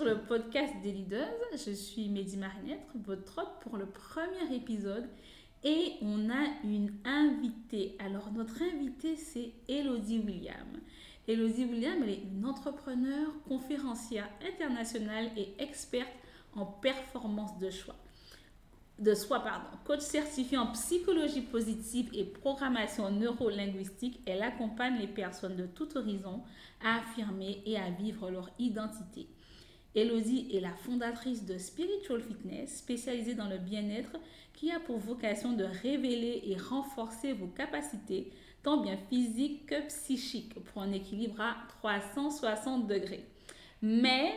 Sur le podcast des leaders. Je suis Mehdi Marinette, votre hôte pour le premier épisode. Et on a une invitée. Alors, notre invitée, c'est Elodie William. Elodie William, elle est une entrepreneure, conférencière internationale et experte en performance de choix de soi, pardon. Coach certifié en psychologie positive et programmation neurolinguistique, elle accompagne les personnes de tout horizon à affirmer et à vivre leur identité. Elodie est la fondatrice de Spiritual Fitness, spécialisée dans le bien-être, qui a pour vocation de révéler et renforcer vos capacités, tant bien physiques que psychiques, pour un équilibre à 360 degrés. Mais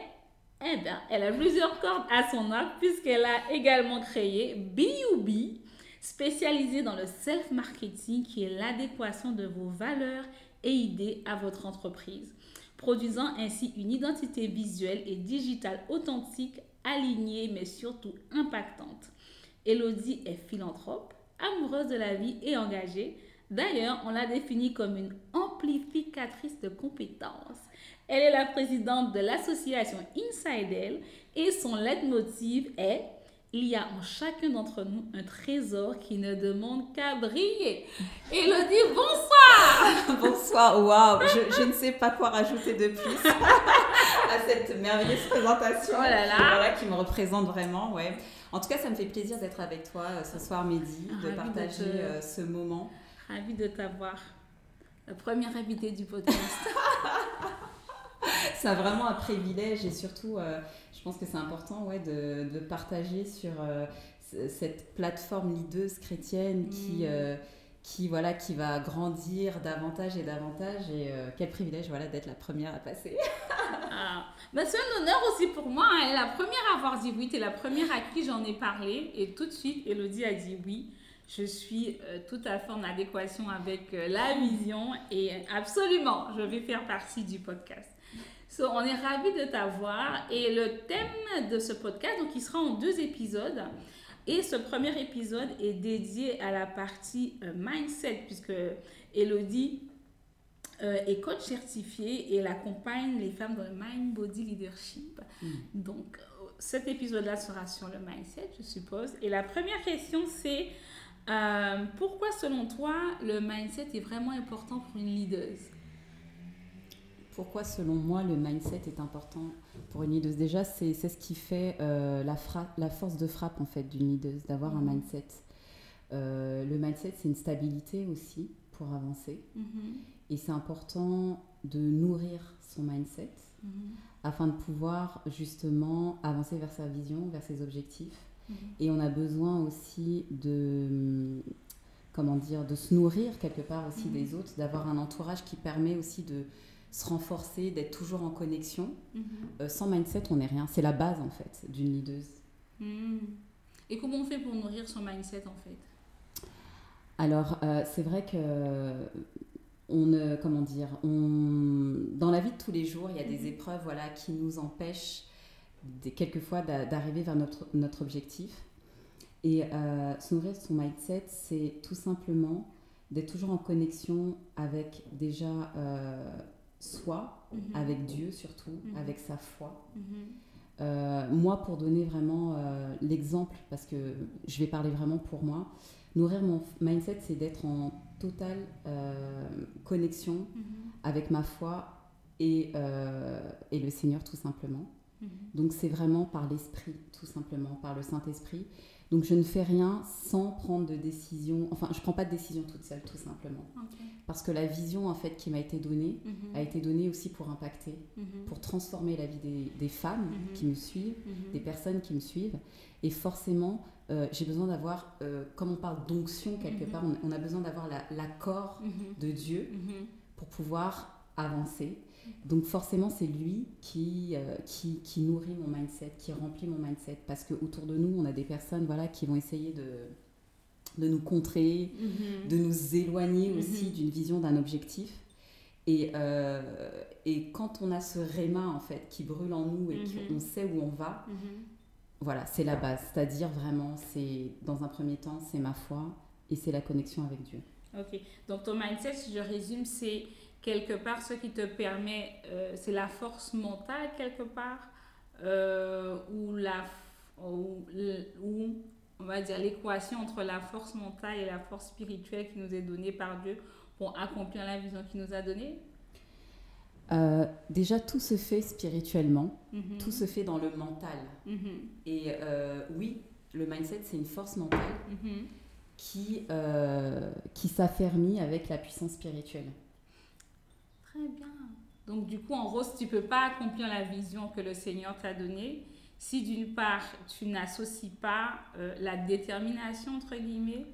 eh bien, elle a plusieurs cordes à son arc puisqu'elle a également créé B.U.B, spécialisé dans le self-marketing qui est l'adéquation de vos valeurs et idées à votre entreprise, produisant ainsi une identité visuelle et digitale authentique, alignée mais surtout impactante. Elodie est philanthrope, amoureuse de la vie et engagée. D'ailleurs, on l'a définie comme une amplificatrice de compétences. Elle est la présidente de l'association Inside Elle et son leitmotiv est il y a en chacun d'entre nous un trésor qui ne demande qu'à briller. Elodie, bonsoir Bonsoir, waouh je, je, ne sais pas quoi rajouter de plus à cette merveilleuse présentation oh qui me représente vraiment. Ouais. En tout cas, ça me fait plaisir d'être avec toi euh, ce soir, Mehdi, de partager euh, ce moment. Ravie de t'avoir, la première invitée du podcast. c'est vraiment un privilège et surtout, euh, pense que c'est important ouais, de, de, partager sur euh, cette plateforme lideuse chrétienne qui, mm. euh, qui, voilà, qui va grandir davantage et davantage. Et quel privilège voilà, d'être la première à passer. ah. bah, c'est un honneur aussi pour moi. Est la première à avoir dit oui. Tu es la première à qui j'en ai parlé. Et tout de suite, Elodie a dit oui je suis tout à fait en adéquation avec la vision et absolument, je vais faire partie du podcast on est ravis de t'avoir. Et le thème de ce podcast, donc il sera en deux épisodes. Et ce premier épisode est dédié à la partie euh, mindset, puisque Elodie euh, est coach certifiée et elle accompagne les femmes dans le mind body leadership. Mm. Donc, euh, cet épisode-là sera sur le mindset, je suppose. Et la première question, c'est pourquoi, selon toi, le mindset est vraiment important pour une leader pourquoi, selon moi, le mindset est important pour une leaduse Déjà, c'est ce qui fait euh, la, la, force de frappe en fait d'une leaduse, d'avoir un mhm. mindset. Euh, le mindset, c'est une stabilité aussi pour avancer. Mhm. Et c'est important de nourrir son mindset mhm. afin de pouvoir justement avancer vers sa vision, vers ses objectifs. Et on a besoin aussi de comment dire, de se nourrir quelque part aussi des autres, d'avoir un entourage qui permet aussi de, se renforcer, d'être toujours en connexion. Mhm. Euh, sans mindset, on n'est rien. C'est la base, en fait, d'une leaduse. Hmm. Et comment on fait pour nourrir son mindset, en fait? Alors, euh, c'est vrai que on ne, comment dire, on, dans la vie de tous les jours, il y a des mhm. épreuves voilà, qui nous empêchent des, quelquefois d'arriver vers notre, notre objectif. Et euh, se nourrir son mindset, c'est tout simplement d'être toujours en connexion avec déjà soi, mhm. avec Dieu surtout, mhm. avec sa foi. Mhm. Euh, moi, pour donner vraiment euh, l'exemple, parce que je vais parler vraiment pour moi, nourrir mon mindset, c'est d'être en totale euh, connexion avec ma foi et, et, le Seigneur tout simplement. Donc c'est vraiment par l'Esprit, tout simplement, par le Saint-Esprit. Donc je ne fais rien sans prendre de décision. Enfin, je ne prends pas de décision toute seule, tout simplement. Parce que la vision en fait qui m'a été donnée mhm. a été donnée aussi pour impacter, mhm. pour transformer la vie des, femmes mhm. qui me suivent, des personnes qui me suivent. Et forcément, euh, j'ai besoin d'avoir, euh, comme on parle d'onction quelque part, on, a besoin d'avoir l'accord de Dieu pour pouvoir avancer. Donc forcément, c'est lui qui, euh, qui, qui, nourrit mon mindset, qui remplit mon mindset. Parce qu'autour de nous, on a des personnes voilà, qui vont essayer de, de nous contrer, mhm. de nous éloigner mhm. aussi d'une vision, d'un objectif. Et, euh, et quand on a ce réma, en fait, qui brûle en nous et qu'on mhm. sait où on va, voilà, c'est la base. C'est-à-dire vraiment, c'est dans un premier temps, c'est ma foi et c'est la connexion avec Dieu. Ok. Donc ton mindset, si je résume, c'est quelque part ce qui te permet, euh, c'est la force mentale quelque part euh, où, la, où, où, on va dire, l'équation entre la force mentale et la force spirituelle qui nous est donnée par Dieu pour accomplir la vision qu'il nous a donnée? Euh, déjà, tout se fait spirituellement, mhm. tout se fait dans le mental. Mhm. Et oui, le mindset, c'est une force mentale mhm. qui, qui s'affermit avec la puissance spirituelle. Très bien. Donc, du coup, en gros, tu ne peux pas accomplir la vision que le Seigneur t'a donnée si, d'une part, tu n'associes pas la détermination, entre guillemets,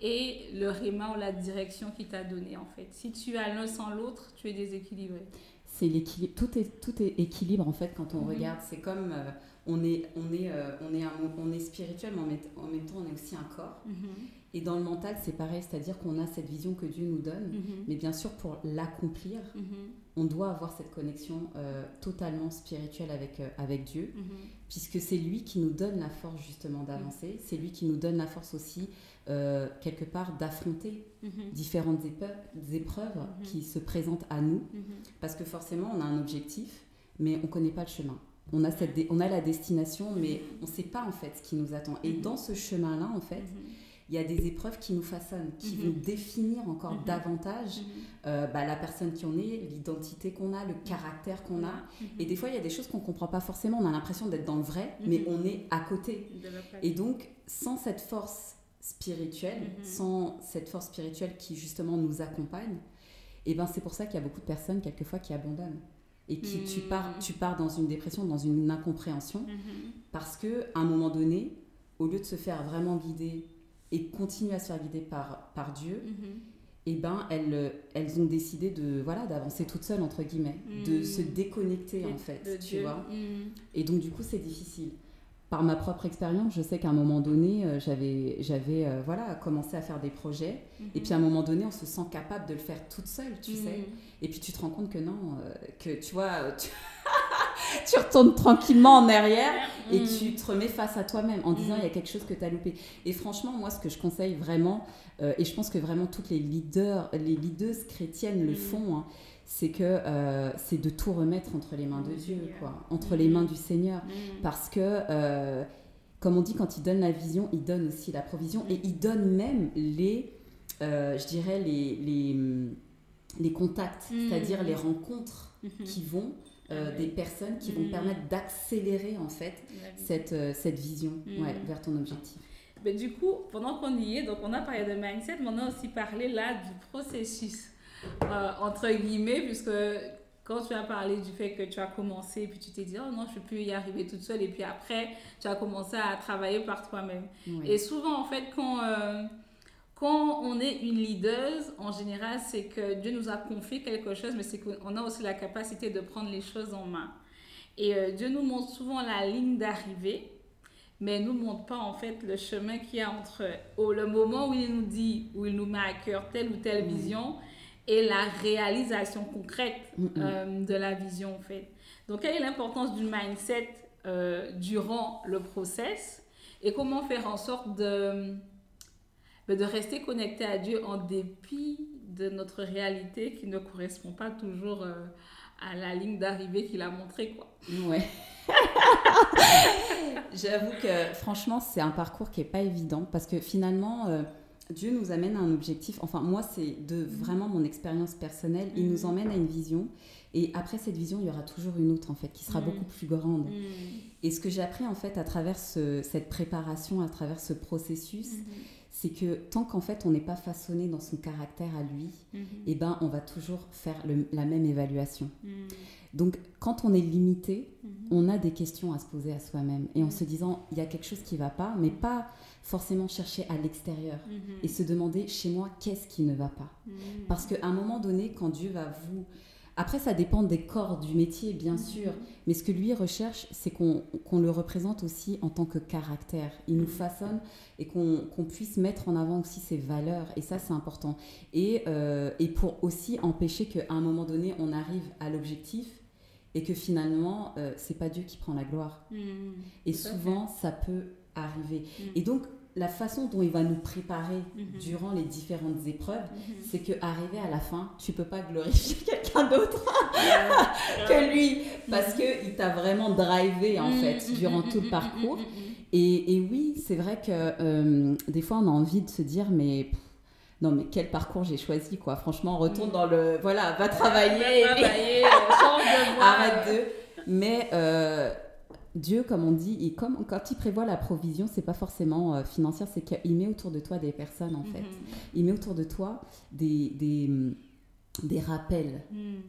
et le réma ou la direction qu'il t'a donnée, en fait. Si tu as l'un sans l'autre, tu es déséquilibré c'est l'équilibre. Tout est, tout est équilibre en fait quand on mhm. regarde. C'est comme euh, on, est, on, est, euh, on, est un, on est spirituel, mais en même, temps on est aussi un corps. Mhm. Et dans le mental, c'est pareil, c'est-à-dire qu'on a cette vision que Dieu nous donne, mhm. mais bien sûr pour l'accomplir, on doit avoir cette connexion euh, totalement spirituelle avec, avec Dieu, puisque c'est lui qui nous donne la force justement d'avancer, c'est lui qui nous donne la force aussi euh, quelque part d'affronter mhm. différentes épreuves mhm. qui se présentent à nous, mhm. parce que forcément on a un objectif, mais on ne connaît pas le chemin. On a, cette on a la destination, mais on ne sait pas en fait ce qui nous attend. Et dans ce chemin-là, en fait, il y a des épreuves qui nous façonnent, qui vont définir encore davantage euh, bah, la personne qui on est, l'identité qu'on a, le caractère qu'on a. Et des fois, il y a des choses qu'on ne comprend pas forcément. On a l'impression d'être dans le vrai, mais on est à côté. Et donc, sans cette force spirituelle, mhm. sans cette force spirituelle qui justement nous accompagne, et ben c'est pour ça qu'il y a beaucoup de personnes quelquefois qui abandonnent et qui tu mhm. pars tu pars dans une dépression, dans une incompréhension mhm. parce que à un moment donné, au lieu de se faire vraiment guider et continuer à se faire guider par par Dieu, et ben elles, elles ont décidé de voilà d'avancer toutes seules entre guillemets, de se déconnecter en fait, tu vois. Et donc du coup c'est difficile par ma propre expérience, je sais qu'à un moment donné, euh, j'avais, j'avais euh, voilà, commencé à faire des projets. Et puis à un moment donné, on se sent capable de le faire toute seule, tu sais. Mhm. Et puis tu te rends compte que non, euh, que tu vois, tu... retournes tranquillement en arrière et mhm. tu te remets face à toi-même en disant il y a mhm. quelque chose que tu as loupé. Et franchement, moi, ce que je conseille vraiment, et je pense que vraiment toutes les leaders, les leaders chrétiennes le font, hein, c'est que euh, c'est de tout remettre entre les mains de Dieu, quoi, entre les mains du Seigneur. Mm. Parce que, euh, comme on dit, quand il donne la vision, il donne aussi la provision et il donne même les, euh, je dirais, les, les, les contacts, c'est-à-dire les rencontres qui vont. Ah des personnes qui vont permettre d'accélérer en fait cette, cette vision vers ton objectif. Mais du coup, pendant qu'on y est, donc on a parlé de mindset, mais on a aussi parlé là du processus. Euh, entre guillemets, puisque quand tu as parlé du fait que tu as commencé, puis tu t'es dit, oh non, je ne peux plus y arriver toute seule, et puis après, tu as commencé à travailler par toi-même. Et souvent, en fait, quand, euh, quand on est une leader, en général, c'est que Dieu nous a confié quelque chose, mais c'est qu'on a aussi la capacité de prendre les choses en main. Et euh, Dieu nous montre souvent la ligne d'arrivée, mais ne nous montre pas en fait le chemin qu'il y a entre le moment où il nous dit, où il nous met à cœur telle ou telle vision, et la réalisation concrète euh, de la vision en fait. Donc quelle est l'importance du mindset euh, durant le process et comment faire en sorte de, ben, de rester connecté à Dieu en dépit de notre réalité qui ne correspond pas toujours euh, à la ligne d'arrivée qu'il a montrée quoi. Ouais. J'avoue que franchement c'est un parcours qui est pas évident parce que finalement Dieu nous amène à un objectif. Enfin, moi, c'est de vraiment mon expérience personnelle. Il nous emmène à une vision. Et après cette vision, il y aura toujours une autre, en fait, qui sera mm. beaucoup plus grande. Mm. Et ce que j'ai appris, en fait, à travers cette préparation, à travers ce processus, mm-hmm. C'est que tant qu'en fait, on n'est pas façonné dans son caractère à lui, mm-hmm. eh ben, on va toujours faire la même évaluation. Mm. Donc, quand on est limité, mm-hmm. on a des questions à se poser à soi-même. Et en se disant, il y a quelque chose qui ne va pas, mais pas forcément chercher à l'extérieur mhm. et se demander chez moi qu'est-ce qui ne va pas? Mhm. Parce qu'à un moment donné, quand Dieu va vous... Après, ça dépend des corps du métier, bien mhm. sûr, mais ce que lui recherche, c'est qu'on le représente aussi en tant que caractère. Il nous façonne et qu'on puisse mettre en avant aussi ses valeurs, et ça, c'est important. Et, euh, et pour aussi empêcher qu'à un moment donné, on arrive à l'objectif et que finalement, euh, c'est pas Dieu qui prend la gloire. et souvent, ça peut arriver. Et donc, la façon dont il va nous préparer mhm. durant les différentes épreuves, mhm. c'est que arrivé à la fin, tu peux pas glorifier quelqu'un d'autre que lui, parce que il t'a vraiment drivé en fait durant tout le parcours. Et, et oui, c'est vrai que euh, des fois on a envie de se dire mais non mais quel parcours j'ai choisi quoi. Franchement, retourne dans le voilà, va travailler, Va travailler, change de voie. arrête de. Mais euh, Dieu, comme on dit, il, comme, quand il prévoit la provision, c'est pas forcément euh, financière, c'est qu'il met autour de toi des personnes en fait. Mhm. Il met autour de toi des, des, des rappels Mhm.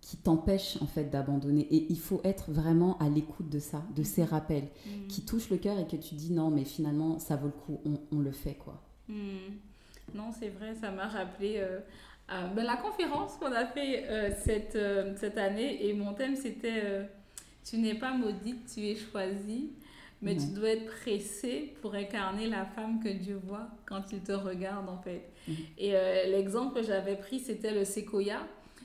qui t'empêchent en fait d'abandonner. Et il faut être vraiment à l'écoute de ça, de ces rappels Mhm. qui touchent le cœur et que tu dis non, mais finalement ça vaut le coup, on, on le fait quoi. Non, c'est vrai, ça m'a rappelé euh, euh, ben, la conférence qu'on a fait euh, cette, euh, cette année et mon thème c'était Tu n'es pas maudite, tu es choisie, mais tu Mhm. dois être pressée pour incarner la femme que Dieu voit quand il te regarde en fait. Mhm. Et euh, l'exemple que j'avais pris c'était le séquoia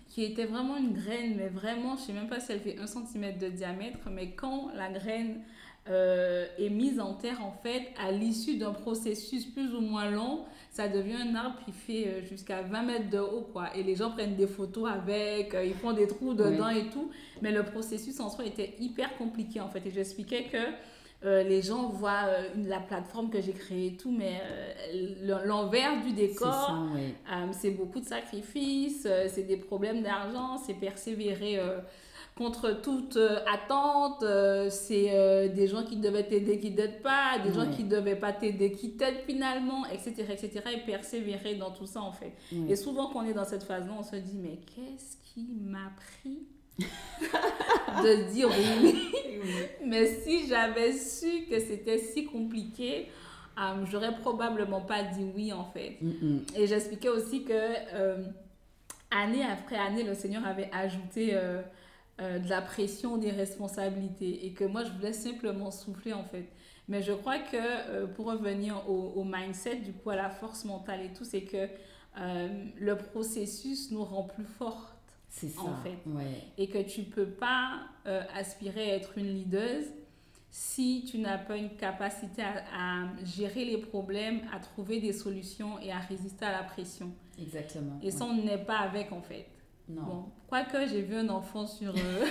qui était vraiment une graine, mais vraiment, je sais même pas si elle fait un centimètre de diamètre, mais quand la graine euh, est mise en terre, en fait, à l'issue d'un processus plus ou moins long, ça devient un arbre qui fait euh, jusqu'à 20 mètres de haut, quoi. Et les gens prennent des photos avec, euh, ils font des trous dedans et tout. Mais le processus en soi était hyper compliqué, en fait. Et j'expliquais que euh, les gens voient euh, la plateforme que j'ai créée et tout, mais euh, le- l'envers du décor, c'est beaucoup de sacrifices, c'est des problèmes d'argent, c'est persévérer contre toute euh, attente, euh, c'est euh, des gens qui devaient t'aider qui t'aident pas, des gens qui devaient pas t'aider qui t'aident finalement, etc., etc. Et persévérer dans tout ça en fait. Ouais. Et souvent quand on est dans cette phase-là, on se dit mais qu'est-ce qui m'a pris de dire oui mais si j'avais su que c'était si compliqué, euh, j'aurais probablement pas dit oui en fait. Mm, mm. Et j'expliquais aussi que euh, année après année, le Seigneur avait ajouté euh, euh, de la pression, des responsabilités et que moi je voulais simplement souffler en fait. Mais je crois que euh, pour revenir au, au mindset, du coup à la force mentale et tout, c'est que euh, le processus nous rend plus fortes C'est ça. en fait. Ouais. et que tu peux pas aspirer à être une leader si tu n'as pas une capacité à, à gérer les problèmes, à trouver des solutions et à résister à la pression. Exactement. Et ça, on n'est pas avec en fait. Non. Bon, quoique j'ai vu un enfant sur, euh,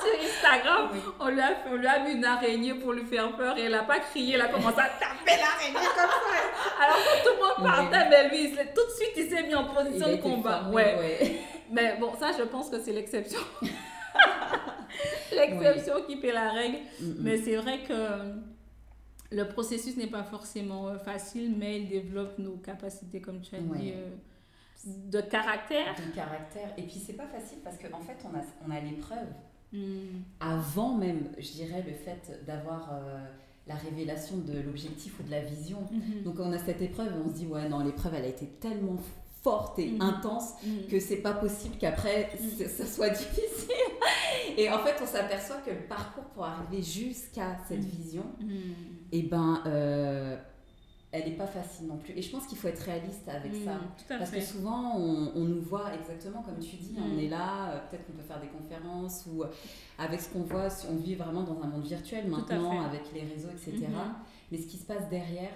sur Instagram, Oui. on lui, a, fait- on lui a mis une araignée pour lui faire peur et elle n'a pas crié, elle a commencé à taper l'araignée comme ça. Alors que tout le monde partait, mais lui, il tout de suite, il s'est mis en position de combat. formé, ouais. ouais. Mais bon, ça, je pense que c'est l'exception. l'exception qui fait la règle. Mm, mm. Mais c'est vrai que le processus n'est pas forcément euh, facile, mais il développe nos capacités, comme tu as dit, euh, de caractère. de caractère. Et puis c'est pas facile parce qu'en fait on a, on a l'épreuve. Hmm. Avant même, je dirais, le fait d'avoir euh, la révélation de l'objectif ou de la vision. Mhm. Donc on a cette épreuve et on se dit ouais non l'épreuve elle a été tellement forte et Mhm. intense Mhm. que c'est pas possible qu'après Mhm. ça soit difficile. Et en fait on s'aperçoit que le parcours pour arriver jusqu'à cette vision, et ben euh, elle est pas facile non plus. Et je pense qu'il faut être réaliste avec ça. Tout à Parce que souvent, on, on nous voit exactement comme tu dis, on Mm. est là, euh, peut-être qu'on peut faire des conférences ou euh, avec ce qu'on voit, on vit vraiment dans un monde virtuel maintenant, avec les réseaux, etc. Mhm. Mais ce qui se passe derrière,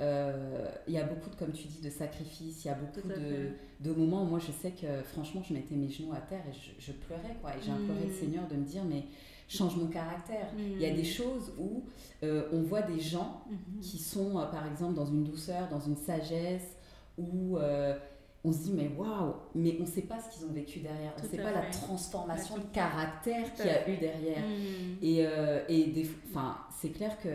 euh, il y a beaucoup de, comme tu dis, de sacrifices, il y a beaucoup de, moments où moi je sais que franchement, je mettais mes genoux à terre et je, je pleurais, quoi. Et j'ai imploré le. Seigneur de me dire, mais change mon caractère. Il y a des choses où euh, on voit des gens Mhm. qui sont euh, par exemple dans une douceur, dans une sagesse, où euh, on se dit mais waouh, mais on ne sait pas ce qu'ils ont vécu derrière, on ne sait pas la transformation Ouais, de caractère qu'il y a eu derrière. Mhm. Et, et c'est clair qu'il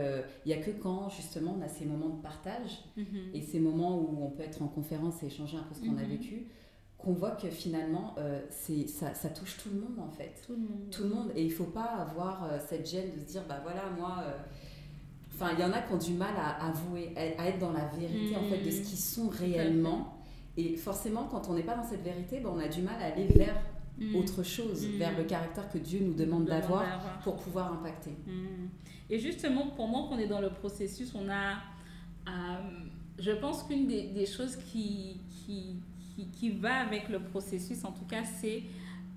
n'y a que quand justement on a ces moments de partage Mhm. et ces moments où on peut être en conférence et échanger un peu ce qu'on a Mhm. vécu, qu'on voit que finalement euh, c'est, ça, ça touche tout le monde en fait Tout le monde. tout le monde et il faut pas avoir euh, cette gêne de se dire bah voilà moi euh, enfin il y en a qui ont du mal à avouer à, à être dans la vérité en fait de ce qu'ils sont réellement et forcément quand on n'est pas dans cette vérité bah, on a du mal à aller vers Mhm. autre chose Mm. vers le caractère que Dieu nous demande Demande d'avoir pour pouvoir impacter. Et justement, pendant qu'on est dans le processus, on a. euh, je pense qu'une des, des choses qui, qui, qui, qui va avec le processus, en tout cas, c'est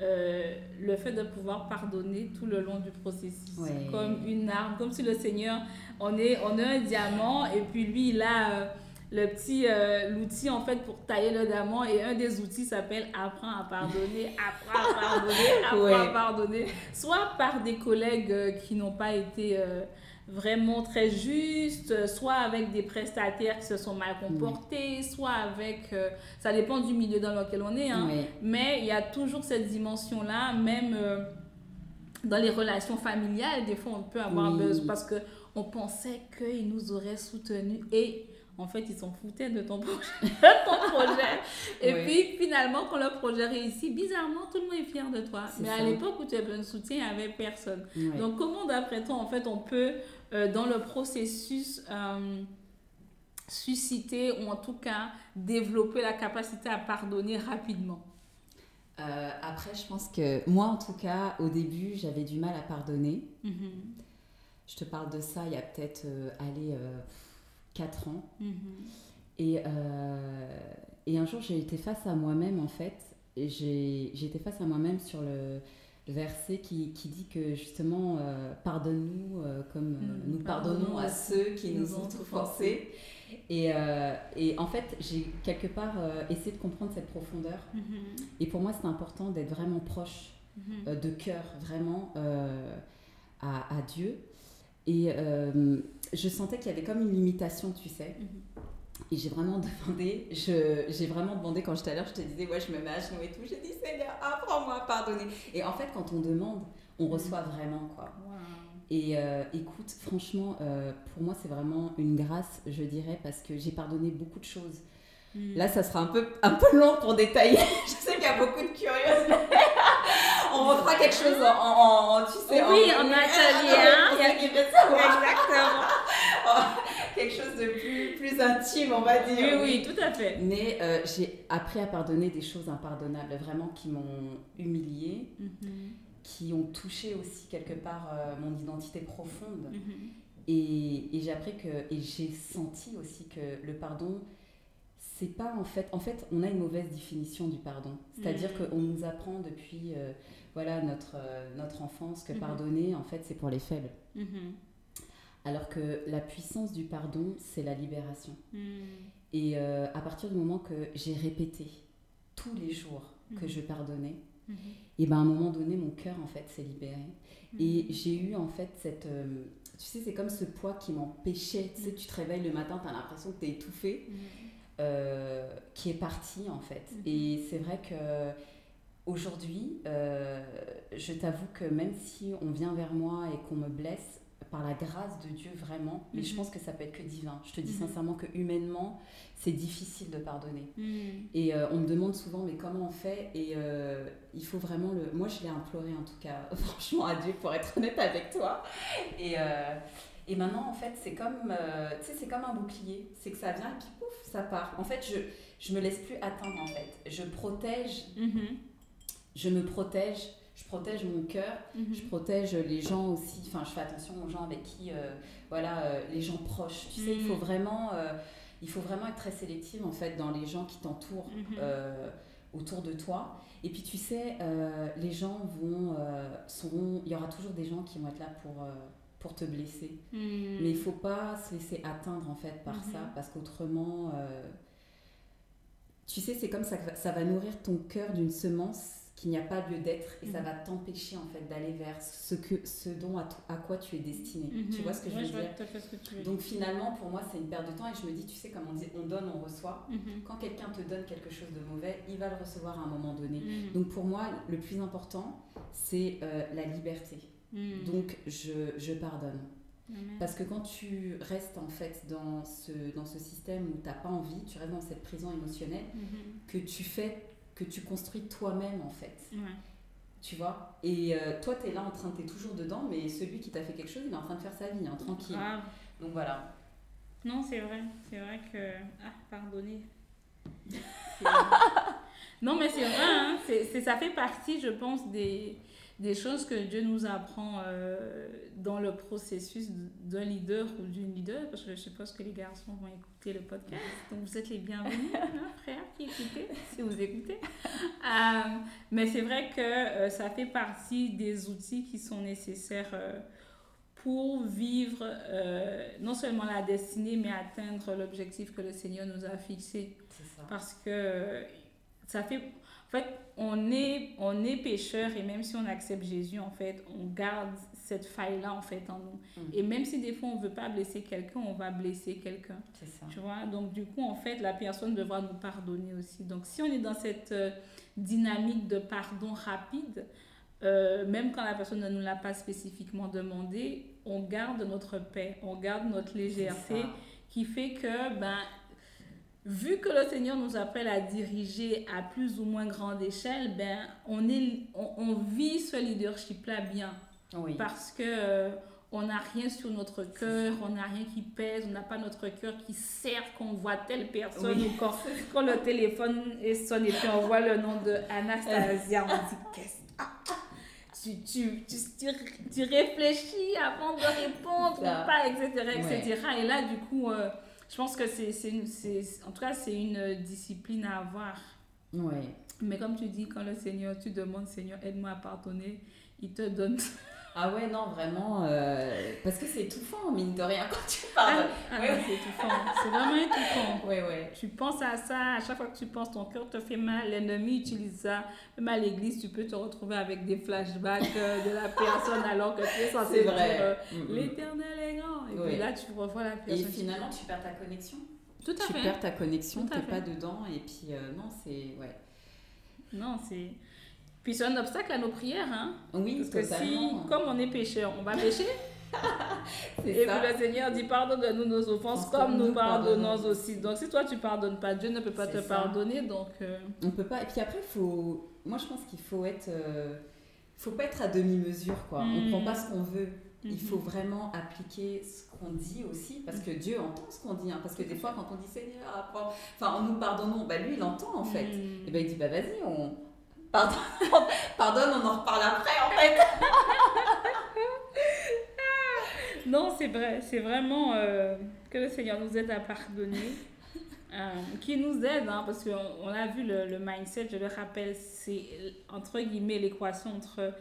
euh, le fait de pouvoir pardonner tout le long du processus. Ouais. Comme une arme, comme si le Seigneur, on est, on a un diamant et puis lui, il a. euh, le petit, euh, l'outil en fait pour tailler le diamant et un des outils s'appelle apprends à pardonner, apprends à pardonner, apprends à pardonner. Soit par des collègues qui n'ont pas été vraiment très justes, soit avec des prestataires qui se sont mal comportés, soit avec, ça dépend du milieu dans lequel on est, hein, mais il y a toujours cette dimension-là, même dans les relations familiales, des fois on peut avoir besoin parce que on pensait qu'ils nous auraient soutenus et en fait, ils s'en foutaient de ton projet. ton projet. Et puis, finalement, quand le projet réussit, bizarrement, tout le monde est fier de toi. Mais à l'époque où tu avais besoin de soutien, il n'y avait personne. Donc, comment, d'après toi, en fait, on peut, euh, dans le processus, euh, susciter ou en tout cas développer la capacité à pardonner rapidement euh, Après, je pense que moi, en tout cas, au début, j'avais du mal à pardonner. Mm-hmm. Je te parle de ça il y a peut-être, allez 4 ans. Mhm. Et, euh, et un jour, j'ai été face à moi-même, en fait. J'ai été face à moi-même sur le, verset qui, qui, dit que justement, euh, pardonne-nous euh, comme nous, pardonnons, à ceux qui nous, ont offensés. Et, et, en fait, j'ai quelque part essayé de comprendre cette profondeur. Mhm. Et pour moi, c'est important d'être vraiment proche mhm. de cœur, vraiment à, à, Dieu. Et je sentais qu'il y avait comme une limitation, tu sais. Mhm. Et j'ai vraiment demandé, j'ai vraiment demandé quand j'étais à l'heure, je te disais, ouais, je me mets à genoux et tout. J'ai dit, Seigneur, apprends-moi à pardonner. Et en fait, quand on demande, on mhm. reçoit vraiment, quoi. Et euh, écoute, franchement, euh, pour moi, c'est vraiment une grâce, je dirais, parce que j'ai pardonné beaucoup de choses. Mhm. Là, ça sera un peu, un peu long pour détailler. je sais qu'il y a beaucoup de curieuses. on refera quelque chose en, en, tu sais, oui, en, italien. Exactement. quelque chose de plus, plus intime, on va dire. Oui, oui, tout à fait. Mais euh, j'ai appris à pardonner des choses impardonnables, vraiment qui m'ont humiliée, mm-hmm. qui ont touché aussi quelque part euh, mon identité profonde. Mm-hmm. Et, et j'ai appris que, et j'ai senti aussi que le pardon, c'est pas en fait, en fait, on a une mauvaise définition du pardon. C'est-à-dire mm. qu'on nous apprend depuis euh, voilà notre, notre enfance que mm-hmm. pardonner, en fait, c'est pour les faibles. Alors que la puissance du pardon, c'est la libération. Hmm. Et euh, à partir du moment que j'ai répété tous les jours que hmm. je pardonnais, hmm. et ben à un moment donné, mon cœur en fait s'est libéré. Et j'ai eu en fait cette, euh, tu sais, c'est comme ce poids qui m'empêchait. Tu sais, tu te réveilles le matin, tu as l'impression que tu es étouffé, euh, qui est parti en fait. Et c'est vrai que aujourd'hui, je t'avoue que même si on vient vers moi et qu'on me blesse, par la grâce de Dieu vraiment, mais je mhm. pense que ça peut être que divin. Je te dis mhm. sincèrement que humainement, c'est difficile de pardonner. Mhm. Et euh, on me demande souvent, mais comment on fait? Et euh, il faut vraiment le. Moi, je l'ai imploré en tout cas, franchement, à Dieu, pour être honnête avec toi. Et, euh, et maintenant, en fait, c'est comme, tu sais, c'est comme un bouclier. C'est que ça vient et puis pouf, ça part. En fait, je, je me laisse plus atteindre, en fait. Je protège. Je me protège je protège mon cœur, mhm. je protège les gens aussi, enfin je fais attention aux gens avec qui, euh, voilà, euh, les gens proches. Tu sais, il faut mhm. vraiment, euh, il faut vraiment être très sélective en fait dans les gens qui t'entourent mhm. autour de toi. Et puis tu sais, les gens vont, seront, il y aura toujours des gens qui vont être là pour pour te blesser. Mais il faut pas se laisser atteindre en fait par ça, parce qu'autrement, tu sais, c'est comme ça que ça va nourrir ton cœur d'une semence qu'il n'y a pas lieu d'être et ça mhm. va t'empêcher en fait d'aller vers ce que ce dont à, à quoi tu es destiné. Tu mhm. vois ce que je veux dire Donc finalement pour moi c'est une perte de temps et je me dis tu sais comme on dit on donne on reçoit. Mhm. Quand quelqu'un te donne quelque chose de mauvais, il va le recevoir à un moment donné. Donc pour moi le plus important c'est euh, la liberté. Donc je, je pardonne. Parce que quand tu restes en fait dans ce, dans ce système où tu n'as pas envie, tu restes dans cette prison émotionnelle, que tu fais que tu construis toi-même en fait. Tu vois? Et euh, toi, tu es là en train, tu es toujours dedans, mais celui qui t'a fait quelque chose, il est en train de faire sa vie, hein, tranquille. Donc voilà. Non, c'est vrai. C'est vrai que. Ah, pardonnez. non, mais c'est vrai, hein, ça fait partie, je pense, des, des choses que Dieu nous apprend euh, dans le processus d'un leader ou d'une leader, parce que je suppose que les garçons vont écouter le podcast. Donc vous êtes les bienvenus, hein, frères qui écoutez, si vous écoutez. Euh, mais c'est vrai que euh, ça fait partie des outils qui sont nécessaires pour vivre euh, non seulement la destinée, mais atteindre l'objectif que le Seigneur nous a fixé. Ça. Parce que ça fait... En fait, on est, on est pécheur et même si on accepte Jésus, en fait, on garde cette faille-là, en fait, en nous. Mm. Et même si des fois, on ne veut pas blesser quelqu'un, on va blesser quelqu'un. C'est ça. Tu vois, donc du coup, en fait, la personne devra nous pardonner aussi. Donc si on est dans cette euh, dynamique de pardon rapide, euh, même quand la personne ne nous l'a pas spécifiquement demandé, on garde notre paix, on garde notre légèreté qui fait que, ben, vu que le Seigneur nous appelle à diriger à plus ou moins grande échelle, ben, on, est, on, on vit ce leadership-là bien Oui. parce que euh, on n'a rien sur notre cœur, on n'a rien qui pèse, on n'a pas notre cœur qui serre qu'on voit telle personne Oui. ou quand, quand le téléphone est sonne et puis on voit le nom de Anastasia, on dit qu'est-ce ah, ah. tu, tu, tu, tu, réfléchis avant de répondre ou pas, etc., etc. Et là, du coup, euh, je pense que c'est, c'est, une- c'est, en tout cas, c'est une discipline à avoir. Ouais. Mais comme tu dis, quand le Seigneur, tu demandes, Seigneur, aide-moi à pardonner, il te donne Ah ouais, non, vraiment. euh, parce que c'est étouffant, mine de rien, quand tu Ah, parles. ah Ouais, non, c'est étouffant. C'est vraiment étouffant. Ouais, ouais. Tu penses à ça, à chaque fois que tu penses, ton cœur te fait mal. L'ennemi utilise ça. Même à l'église, tu peux te retrouver avec des flashbacks euh, de la personne alors que tu es censé C'est dire vrai. euh, Mm, mm. l'éternel est grand. Et Ouais. puis là, tu revois la Et personne. finalement, tu perds ta connexion. Tout à Tu fait. perds ta connexion, t'es pas dedans. Et puis, euh, non, c'est. Ouais. Non, c'est. Puis c'est un obstacle à nos prières. Hein? Oui, Parce que si, totalement. comme on est pécheur, on va pécher. Et ça. puis le Seigneur dit pardonne-nous nos offenses Comme nous nous pardonnons pardonnons aussi. Donc si toi tu pardonnes pas, Dieu ne peut pas te ça. pardonner. Donc. euh, On peut pas. Et puis après, faut. Moi, je pense qu'il faut être. euh, Faut pas être à demi-mesure, quoi. On Mm. prend pas ce qu'on veut. Il mhm. faut vraiment appliquer ce qu'on dit aussi, parce que Dieu entend ce qu'on dit. hein. parce que des fois, quand on dit Seigneur, enfin, en nous pardonnons, bah, lui, il entend en fait. Mm. Et ben il dit bah vas-y, on pardonne, pardonne, on en reparle après en fait. Non, c'est vrai, c'est vraiment euh, que le Seigneur nous aide à pardonner, euh, qui nous aide, hein, parce qu'on on a vu le, le mindset, je le rappelle, c'est entre guillemets l'équation entre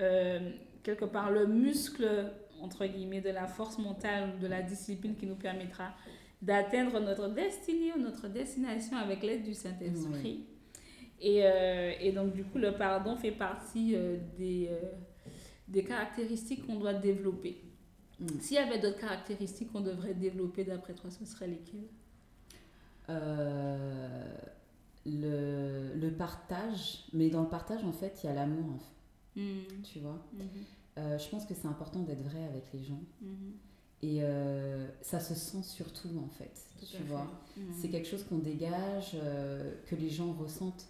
euh, quelque part le muscle, entre guillemets, de la force mentale, de la discipline qui nous permettra d'atteindre notre destinée ou notre destination avec l'aide du Saint-Esprit. Et, euh, et donc, du coup, le pardon fait partie euh, des, euh, des caractéristiques qu'on doit développer. Mm. S'il y avait d'autres caractéristiques qu'on devrait développer, d'après toi, ce serait lesquelles? Le, le partage, mais dans le partage en fait il y a l'amour, en fait, Mhm, tu vois? Euh, je pense que c'est important d'être vrai avec les gens et euh, ça se sent surtout en fait, Tout tu vois? C'est quelque chose qu'on dégage, euh, que les gens ressentent.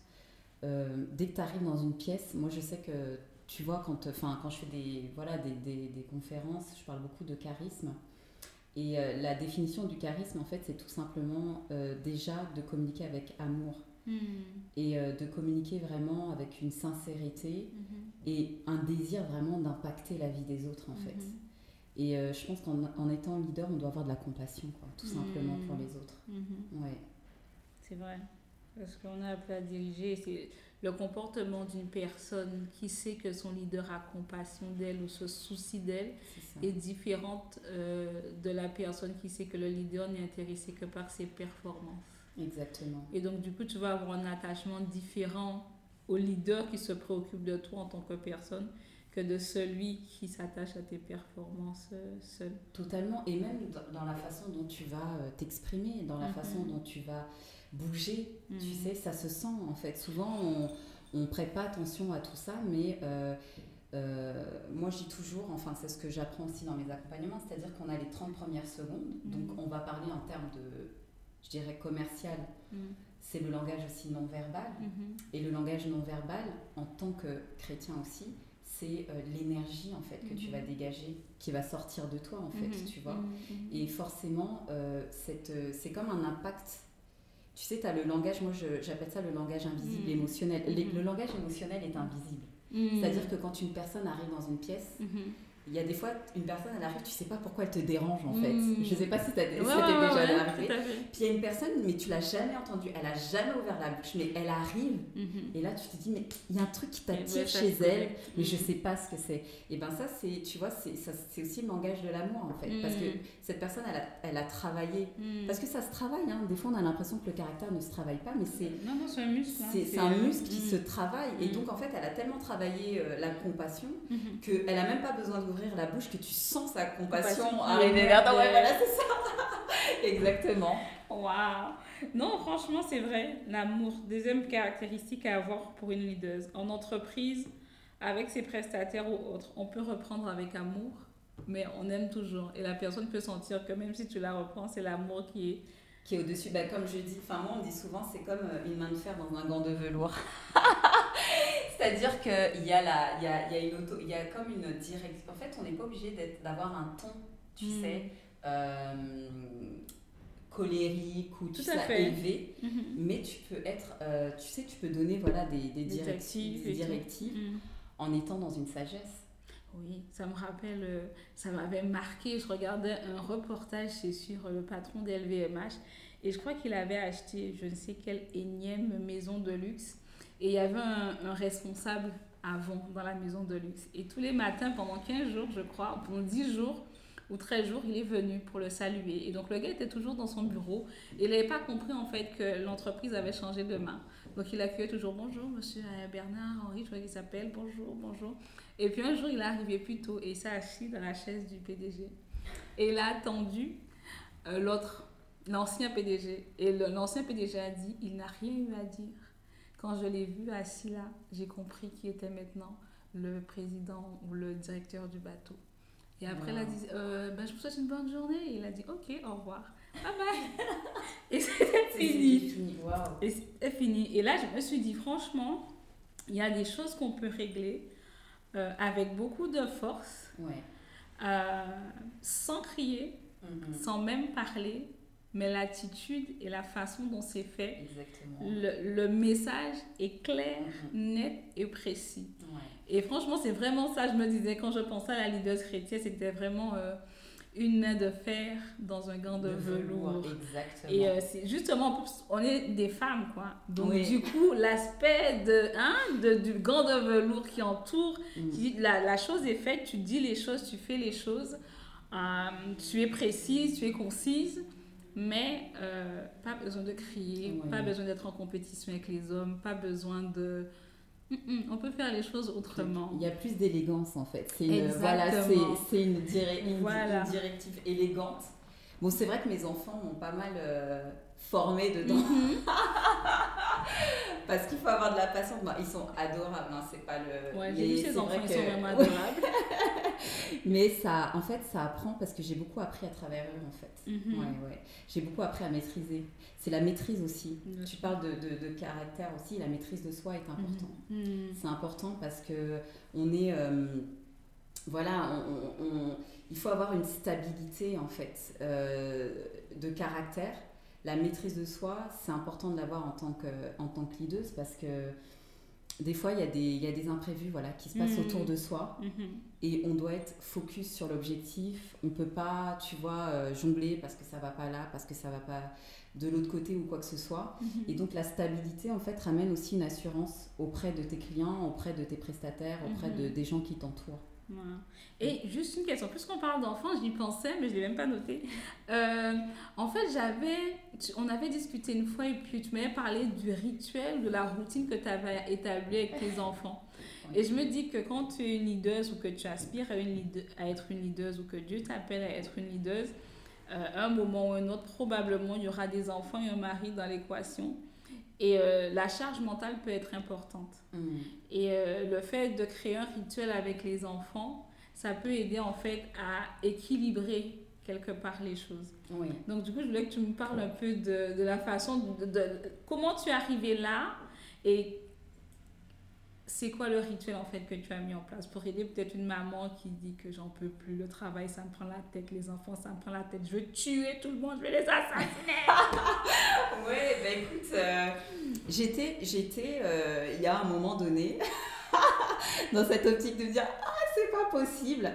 Euh, dès que tu arrives dans une pièce, moi je sais que tu vois, quand, enfin, quand je fais des, voilà, des, des- des conférences, je parle beaucoup de charisme. Et euh, la définition du charisme, en fait, c'est tout simplement euh, déjà de communiquer avec amour Mhm, et euh, de communiquer vraiment avec une sincérité mhm, et un désir vraiment d'impacter la vie des autres, en fait. mhm, Et je pense qu'en en étant leader, on doit avoir de la compassion, quoi, tout simplement pour les autres. Ouais. C'est vrai. Parce qu'on a appelé à diriger, c'est le comportement d'une personne qui sait que son leader a compassion d'elle ou se soucie d'elle C'est ça. est différente euh, de la personne qui sait que le leader n'est intéressé que par ses performances. Exactement. Et donc, du coup, tu vas avoir un attachement différent au leader qui se préoccupe de toi en tant que personne que de celui qui s'attache à tes performances euh, seul. Totalement. Et même dans- la façon dont tu vas euh, t'exprimer, dans la Mhm. façon dont tu vas bouger, tu Mhm. sais, ça se sent en fait. Souvent, on ne prête pas attention à tout ça, mais euh, euh, moi je dis toujours, enfin c'est ce que j'apprends aussi dans mes accompagnements, c'est-à-dire qu'on a les 30 premières secondes, Mhm. donc on va parler en termes de, je dirais, commercial, Mhm. c'est le langage aussi non verbal. Mhm. Et le langage non verbal, en tant que chrétien aussi, c'est euh, l'énergie en fait que tu Mhm. vas dégager, qui va sortir de toi en fait, Mhm. tu vois. Et forcément, euh, cette, euh, c'est comme un impact. Tu sais, tu as le langage, moi j'appelle ça le langage invisible Mhm. émotionnel. Les- Mhm. le langage émotionnel est invisible. Mhm. C'est-à-dire que quand une personne arrive dans une pièce, Mhm. il y a des fois, une personne, elle arrive, tu sais pas pourquoi elle te dérange en fait. Mm. Je sais pas si ça t'est Ouais, ça ouais, déjà ouais, arrivé. Puis il y a une personne, mais tu l'as jamais entendue, elle a jamais ouvert la bouche, mais elle arrive. Mhm. Et là, tu te dis, mais il y a un truc qui t'attire chez elle, mais je sais pas ce que c'est. Et ben ça, c'est, tu vois, c'est, aussi le langage de l'amour en fait. Parce que. Cette personne, elle a, elle a travaillé. Mhm. Parce que ça se travaille, hein. des fois on a l'impression que le caractère ne se travaille pas, mais c'est, Non, non, c'est un muscle. hein. c'est, un euh, muscle qui mhm. se travaille. Et Mhm. donc en fait, elle a tellement travaillé euh, la compassion Mhm. qu'elle a même pas besoin d'ouvrir la bouche, que tu sens sa compassion Compassion arriver vers toi. Ouais, voilà, c'est ça. Exactement. Waouh Non, franchement, c'est vrai. L'amour, deuxième caractéristique à avoir pour une leader. En entreprise, avec ses prestataires ou autres, on peut reprendre avec amour, mais on aime toujours. Et la personne peut sentir que même si tu la reprends, c'est l'amour qui est... Qui est au-dessus, bah, comme je dis, enfin moi on me dit souvent, c'est comme euh, une main de fer dans un gant de velours. C'est-à-dire qu'il y, a la- y a, y, a une auto, il y a comme une direction. En fait, on n'est pas obligé d'avoir un ton, tu Mm. sais, euh, colérique ou tout Tout à ça fait. élevé. Mais tu peux être, euh, tu sais, tu peux donner voilà, des, des directives, directives des Mhm. en étant dans une sagesse. Oui, ça me rappelle, euh, ça m'avait marqué. Je regardais un reportage, c'est sur le patron d'LVMH, et je crois qu'il avait acheté je ne sais quelle énième maison de luxe, et il y avait un, un responsable avant dans la maison de luxe. Et tous les matins, pendant 15 jours, je crois, pendant 10 jours ou 13 jours, il est venu pour le saluer. Et donc le gars était toujours dans son bureau, il n'avait pas compris en fait que l'entreprise avait changé de main. Donc il accueillait toujours bonjour monsieur euh, Bernard Henri, je crois qu'il s'appelle, bonjour, bonjour. Et puis un jour, il est arrivé plus tôt et il s'est assis dans la chaise du PDG. Et il a attendu euh, l'autre, l'ancien PDG. Et l'ancien PDG a dit, il n'a rien eu à dire. Quand je l'ai vu assis là, j'ai compris qui était maintenant le président ou le directeur du bateau. Et après, il a Wow. dit, euh, ben, je vous souhaite une bonne journée. Et il a dit, ok, au revoir. Bye bye. et c'était fini. fini. Waouh. Et c'était fini. Et là, je me suis dit, franchement, il y a des choses qu'on peut régler euh, avec beaucoup de force, Ouais. euh, sans crier, Mhm. sans même parler, mais l'attitude et la façon dont c'est fait, le, le message est clair, Mhm. net et précis. Ouais. Et franchement, c'est vraiment ça, je me disais, quand je pensais à la leader chrétienne, c'était vraiment euh, une main de fer dans un gant de, velours. Exactement. Et euh, c'est justement, on est des femmes, quoi. Donc, Oui. du coup, l'aspect de, hein, de, du gant de velours qui entoure, qui- la, la chose est faite, tu dis les choses, tu fais les choses, euh, tu es précise, tu es concise, mais euh, pas besoin de crier, Oui. pas besoin d'être en compétition avec les hommes, pas besoin de... Mm, mm, on peut faire les choses autrement. Il y a plus d'élégance en fait. C'est une, voilà, c'est, une, direc- une- Voilà. une directive élégante. Bon, c'est vrai que mes enfants m'ont pas mal euh, formé dedans Mhm. parce qu'il faut avoir de la patience. Bon, ils sont adorables, hein, c'est pas le. Ouais, mais j'ai vu c'est ces enfants, vrai ils que- sont vraiment adorables. Mais ça, en fait, ça apprend parce que j'ai beaucoup appris à travers eux en fait. Mhm. Ouais, ouais. J'ai beaucoup appris à maîtriser. C'est la maîtrise aussi. Tu parles de, de, de caractère aussi. La maîtrise de soi est importante. Mhm. C'est important parce que on est, euh, voilà, on- on- on- il faut avoir une stabilité en fait euh, de caractère. La maîtrise de soi, c'est important de l'avoir en tant que en tant que leaduse parce que des fois il y a des il y a des imprévus voilà qui se passent autour de soi Mhm. et on doit être focus sur l'objectif. On peut pas, tu vois, euh, jongler parce que ça va pas là, parce que ça va pas de l'autre côté ou quoi que ce soit. Mhm. Et donc la stabilité, en fait, ramène aussi une assurance auprès de tes clients, auprès de tes prestataires, auprès de, Mhm. des gens qui t'entourent. Voilà. Et juste une question, puisqu'on parle d'enfants, j'y pensais, mais je ne l'ai même pas noté. Euh, en fait, j'avais, on avait discuté une fois et puis tu m'avais parlé du rituel, de la routine que tu avais établie avec tes enfants. Et je me dis que quand tu es une leader ou que tu aspires à, une à être une leader ou que Dieu t'appelle à être une leader, euh, un moment ou un autre, probablement, il y aura des enfants et un mari dans l'équation. Et euh, la charge mentale peut être importante. Et euh, le fait de créer un rituel avec les enfants, ça peut aider en fait à équilibrer quelque part les choses. Oui. Donc du coup, je voulais que tu me parles un peu de, de la façon de, de- de- comment tu es arrivé là et c'est quoi le rituel en fait que tu as mis en place pour aider peut-être une maman qui dit que j'en peux plus, le travail ça me prend la tête, les enfants ça me prend la tête, je veux tuer tout le monde, je vais les assassiner. Ouais, bah écoute, euh, j'étais, j'étais, euh, il y a un moment donné, dans cette optique de dire ah c'est pas possible.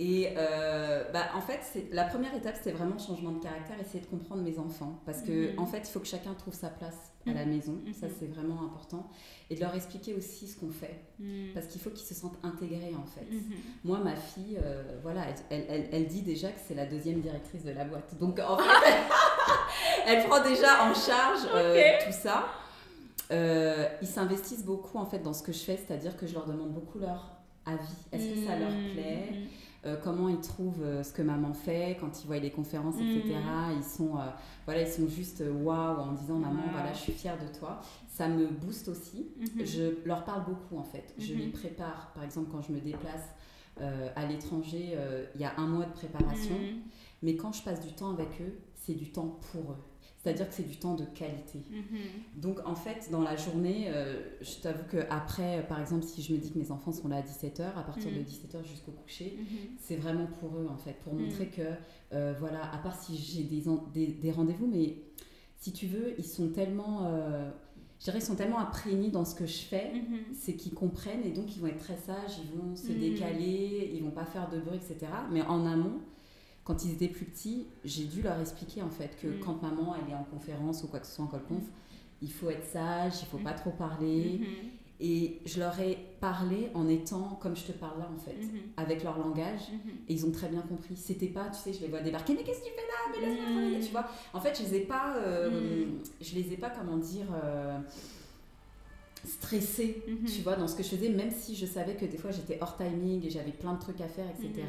Et euh, bah, en fait, la première étape, c'est vraiment changement de caractère, essayer de comprendre mes enfants. Parce que, Mhm. en fait, il faut que chacun trouve sa place à la Mhm. maison. Ça, Mhm. c'est vraiment important. Et de leur expliquer aussi ce qu'on fait. Mm. Parce qu'il faut qu'ils se sentent intégrés, en fait. Mhm. Moi, ma fille, euh, voilà, elle, elle- elle- dit déjà que c'est la deuxième directrice de la boîte. Donc, en fait, elle prend déjà en charge euh, tout ça. Ils s'investissent beaucoup, en fait, dans ce que je fais. C'est-à-dire que je leur demande beaucoup leur avis. Est-ce que ça leur plaît? Euh, comment ils trouvent euh, ce que maman fait quand ils voient les conférences, etc. Mhm. Ils sont, euh, voilà, ils sont juste waouh en disant maman, Wow. voilà, je suis fière de toi. Ça me booste aussi. Mhm. Je leur parle beaucoup en fait. Je les prépare. Par exemple, quand je me déplace à l'étranger, il y a un mois de préparation. Mhm. Mais quand je passe du temps avec eux, c'est du temps pour eux. C'est-à-dire que c'est du temps de qualité. Mhm. Donc en fait, dans la journée, euh, je t'avoue que après, par exemple, si je me dis que mes enfants sont là à 17h, à partir Mhm. de 17h jusqu'au coucher, Mhm. c'est vraiment pour eux en fait, pour montrer que, euh, voilà, à part si j'ai des, des, des rendez-vous, mais si tu veux, ils sont tellement, euh, je dirais, ils sont tellement imprégnés dans ce que je fais, Mhm. c'est qu'ils comprennent et donc ils vont être très sages, ils vont se décaler, ils vont pas faire de bruit, etc. Mais en amont, quand ils étaient plus petits, j'ai dû leur expliquer en fait que Mm. quand maman elle est en conférence ou quoi que ce soit en colconf, il faut être sage, il faut Mm. pas trop parler. Mhm. Et je leur ai parlé en étant comme je te parle là en fait, Mhm. avec leur langage. Mhm. Et ils ont très bien compris. C'était pas, tu sais, je les vois débarquer, mais qu'est-ce que tu fais là? Mais laisse-moi Mm. travailler, tu vois. En fait, je les ai pas, euh, Mm. je les ai pas, comment dire, euh, stressés, tu vois, dans ce que je faisais, même si je savais que des fois j'étais hors timing et j'avais plein de trucs à faire, etc.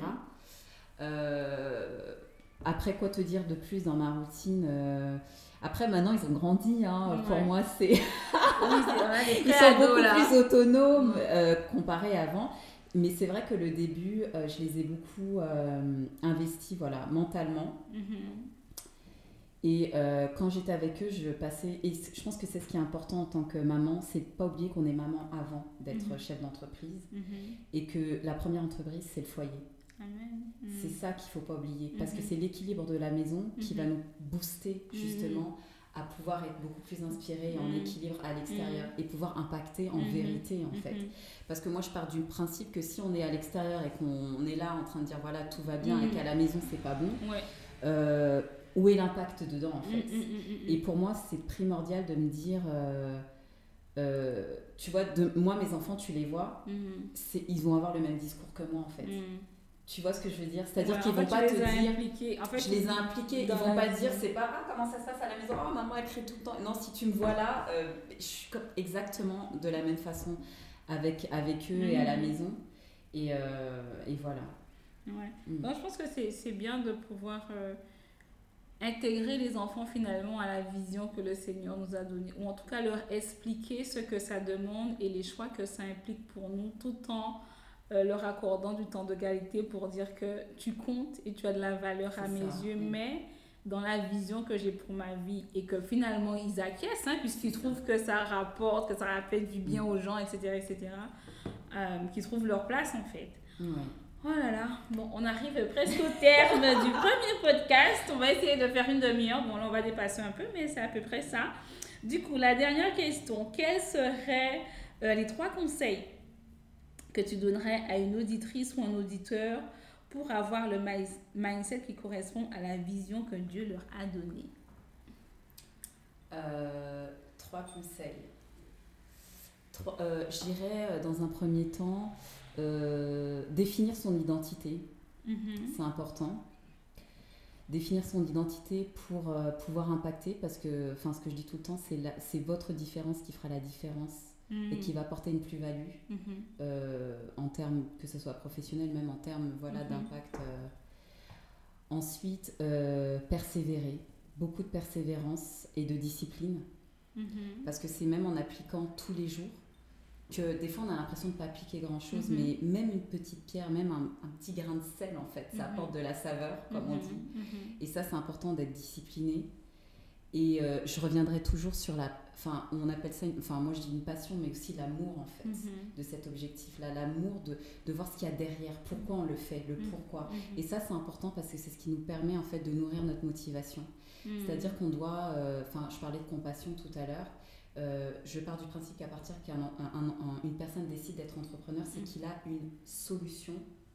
après, quoi te dire de plus dans ma routine euh, Après, maintenant, ils ont grandi. Hein, Pour moi, c'est Oui, ils sont beaucoup là. plus autonomes euh, comparé à avant. Mais c'est vrai que le début, euh, je les ai beaucoup euh, investis voilà, mentalement. Mhm. Et euh, quand j'étais avec eux, je passais. Et je pense que c'est ce qui est important en tant que maman, c'est de pas oublier qu'on est maman avant d'être Mhm. chef d'entreprise. Mhm. Et que la première entreprise, c'est le foyer. Amen. C'est ça qu'il faut pas oublier. Parce que Mhm. c'est l'équilibre de la maison qui va nous booster justement à pouvoir être beaucoup plus inspiré en Mhm. équilibre à l'extérieur et pouvoir impacter en vérité en fait. Parce que moi, je pars du principe que si on est à l'extérieur et qu'on est là en train de dire voilà, tout va bien et qu'à la maison, c'est pas bon, Ouais. euh, où est l'impact dedans en fait? Et pour moi, c'est primordial de me dire euh, euh, tu vois, de, moi, mes enfants, tu les vois, ils vont avoir le même discours que moi en fait. Mhm. Tu vois ce que je veux dire? C'est-à-dire Ouais, qu'ils vont pas te dire. impliqués. En fait, Je les ai impliqués, ils vont pas dire c'est pas ah, comment ça se passe à la maison, oh maman elle crie tout le temps. Non, si tu me vois là, euh, je suis comme- exactement de la même façon avec, avec eux et à la Mhm. maison. Et, euh, et voilà. Ouais. Mm. Donc, je pense que c'est c'est bien de pouvoir euh, intégrer les enfants finalement à la vision que le Seigneur nous a donnée, ou en tout cas leur expliquer ce que ça demande et les choix que ça implique pour nous, tout en euh, leur accordant du temps de qualité pour dire que tu comptes et tu as de la valeur à mes ça, yeux, mm. mais dans la vision que j'ai pour ma vie et que finalement ils acquiescent, hein, puisqu'ils trouvent que ça rapporte, que ça fait du bien aux gens, etc., etc., euh, qu'ils trouvent leur place en fait. Ouais. Oh là là, bon, on arrive presque au terme du premier podcast. On va essayer de faire une demi-heure. Bon, là, on va dépasser un peu, mais c'est à peu près ça. Du coup, la dernière question. Quels seraient euh, les trois conseils que tu donnerais à une auditrice ou un auditeur pour avoir le mi- mindset qui correspond à la vision que Dieu leur a donnée? Euh, trois conseils. Trois- euh, je dirais euh, dans un premier temps euh, définir son identité. Mhm. c'est important. Définir son identité pour pouvoir impacter, parce que, enfin, ce que je dis tout le temps, c'est votre différence qui fera la différence et qui va apporter une plus-value Mhm. euh, en termes, que ce soit professionnel, même en termes voilà, Mhm. d'impact. euh. Ensuite, euh, persévérer, beaucoup de persévérance et de discipline, Mhm. parce que c'est même en appliquant tous les jours que des fois on a l'impression de ne pas appliquer grand chose, Mhm. mais même une petite pierre, même un, un petit grain de sel en fait, ça apporte de la saveur, comme on dit. Et ça, c'est important d'être discipliné. Et euh, je reviendrai toujours sur la. Enfin, on appelle ça. une- Enfin, moi je dis une passion, mais aussi l'amour en fait, Mhm. de cet objectif-là. L'amour de, de voir ce qu'il y a derrière, pourquoi on le fait, le Mhm. pourquoi. Mhm. Et ça, c'est important parce que c'est ce qui nous permet en fait de nourrir notre motivation. C'est-à-dire qu'on doit. euh, Enfin, je parlais de compassion tout à l'heure. Euh, je pars du principe qu'à partir qu'une un, un- un- une personne décide d'être entrepreneur, c'est qu'il a une solution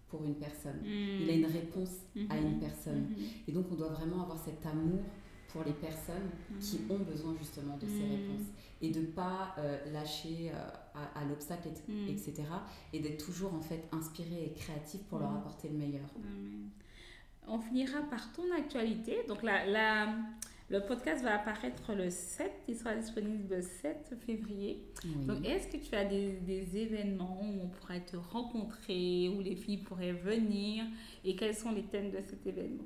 pour une personne. Il a une réponse à une personne. Et donc, on doit vraiment avoir cet amour pour les personnes qui Mhm. ont besoin justement de ces Mm. réponses. Et de pas euh, lâcher euh, à, à l'obstacle, et- Mm. etc. Et d'être toujours en fait inspiré et créatif pour leur Mm. apporter le meilleur. On finira par ton actualité. Donc la, la- le podcast va apparaître le 7, il sera disponible le 7 février. Oui. Donc est-ce que tu as des, des événements où on pourrait te rencontrer, où les filles pourraient venir? Et quels sont les thèmes de cet événement?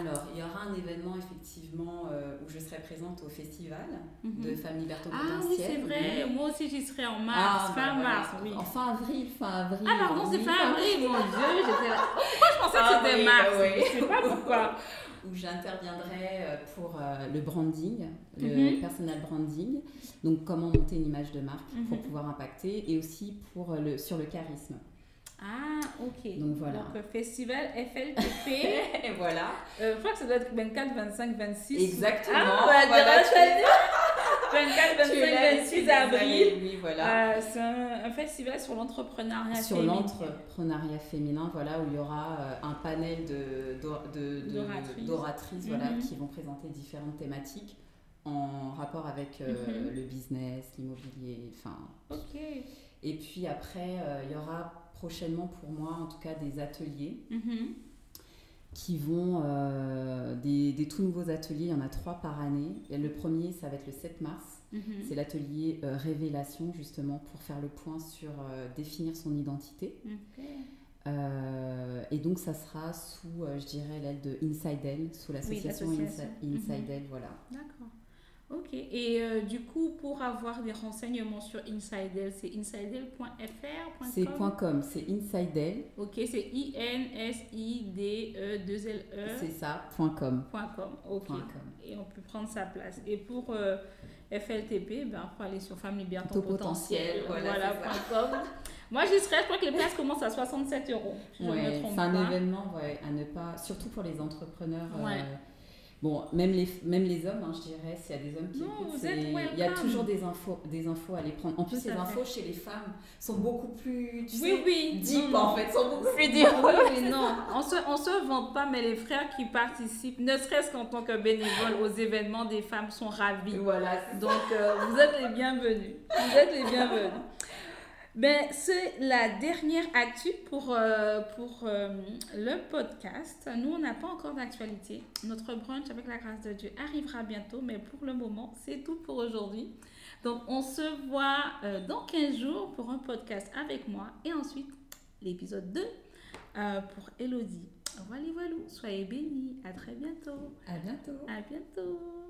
Alors, il y aura un événement effectivement euh, où je serai présente au festival Mhm. de Femmes Liberto Ah oui, c'est vrai. Moi aussi, j'y serai en Ah, mars, bah fin mars, oui. En fin avril, fin avril. Ah pardon, c'est fin avril, mon Dieu, j'étais là. Pourquoi je pensais Ah que c'était oui, mars? bah oui. Je sais pas pourquoi. où j'interviendrai euh, pour euh, le branding, le Mhm. personal branding, donc comment monter une image de marque pour Mhm. pouvoir impacter, et aussi pour le, sur le charisme. Ah, ok. Donc voilà. Donc, euh, festival FLTP. Et voilà. Euh, je crois que ça doit être 24, 25, 26. Exactement. Ah, bah, Voilà, tu tu- as dit. 24, Tu 25, l'as 26 dit des avril. Oui, voilà. Euh, c'est un, un festival sur l'entrepreneuriat sur féminin. l'entrepreneuriat féminin, voilà, où il y aura un panel de, d'or- de- de- D'oratrices. voilà, Mhm. qui vont présenter différentes thématiques en rapport avec euh, Mhm. le business, l'immobilier, enfin. Ok. Et puis après, il y aura prochainement pour moi, en tout cas, des ateliers Mhm. qui vont, euh, des, des tout nouveaux ateliers, il y en a trois par année. Et le premier, ça va être le 7 mars. Mhm. C'est l'atelier euh, révélation, justement, pour faire le point sur euh, définir son identité. Et donc, ça sera sous, je dirais, l'aile de Inside Elle, sous l'association. Insi- Inside Mhm. Elle, voilà. D'accord. Ok. Et euh, du coup, pour avoir des renseignements sur Insidel, c'est insidel.fr C'est .com, c'est Inside Elle, Ok, c'est I-N-S-I-D-E-2-L-E. c'est ça, point .com. Com. Ok. Com. Et on peut prendre sa place. Et pour euh, FLTP, ben, il faut aller sur Femme Libère ton potentiel. potentiel, voilà, point com. Moi, j'y serais. Je crois que les places commencent à 67 euros. si je Ouais, c'est un événement ouais, à ne pas, surtout pour les entrepreneurs. euh, Ouais. Bon, même les, même les hommes, hein, je dirais, s'il y a des hommes qui Non, écoutent, il y a toujours des infos, des infos à les prendre. En plus, les infos chez les femmes sont beaucoup plus, tu Oui, sais, oui. deep Non, en fait, sont beaucoup plus deep. oui, non, on se, on se vante pas, mais les frères qui participent, ne serait-ce qu'en tant que bénévoles aux événements des femmes, sont ravis. Voilà, Donc, euh, vous êtes les bienvenus. Vous êtes les bienvenus. Ben, c'est la dernière actu pour, euh, pour euh, le podcast. Nous, on n'a pas encore d'actualité. Notre brunch, avec la grâce de Dieu, arrivera bientôt, mais pour le moment, c'est tout pour aujourd'hui. Donc, on se voit euh, dans 15 jours pour un podcast avec moi et ensuite l'épisode 2 euh, pour Elodie. Voilà, voilà. Soyez bénis. À très bientôt. À bientôt. À bientôt.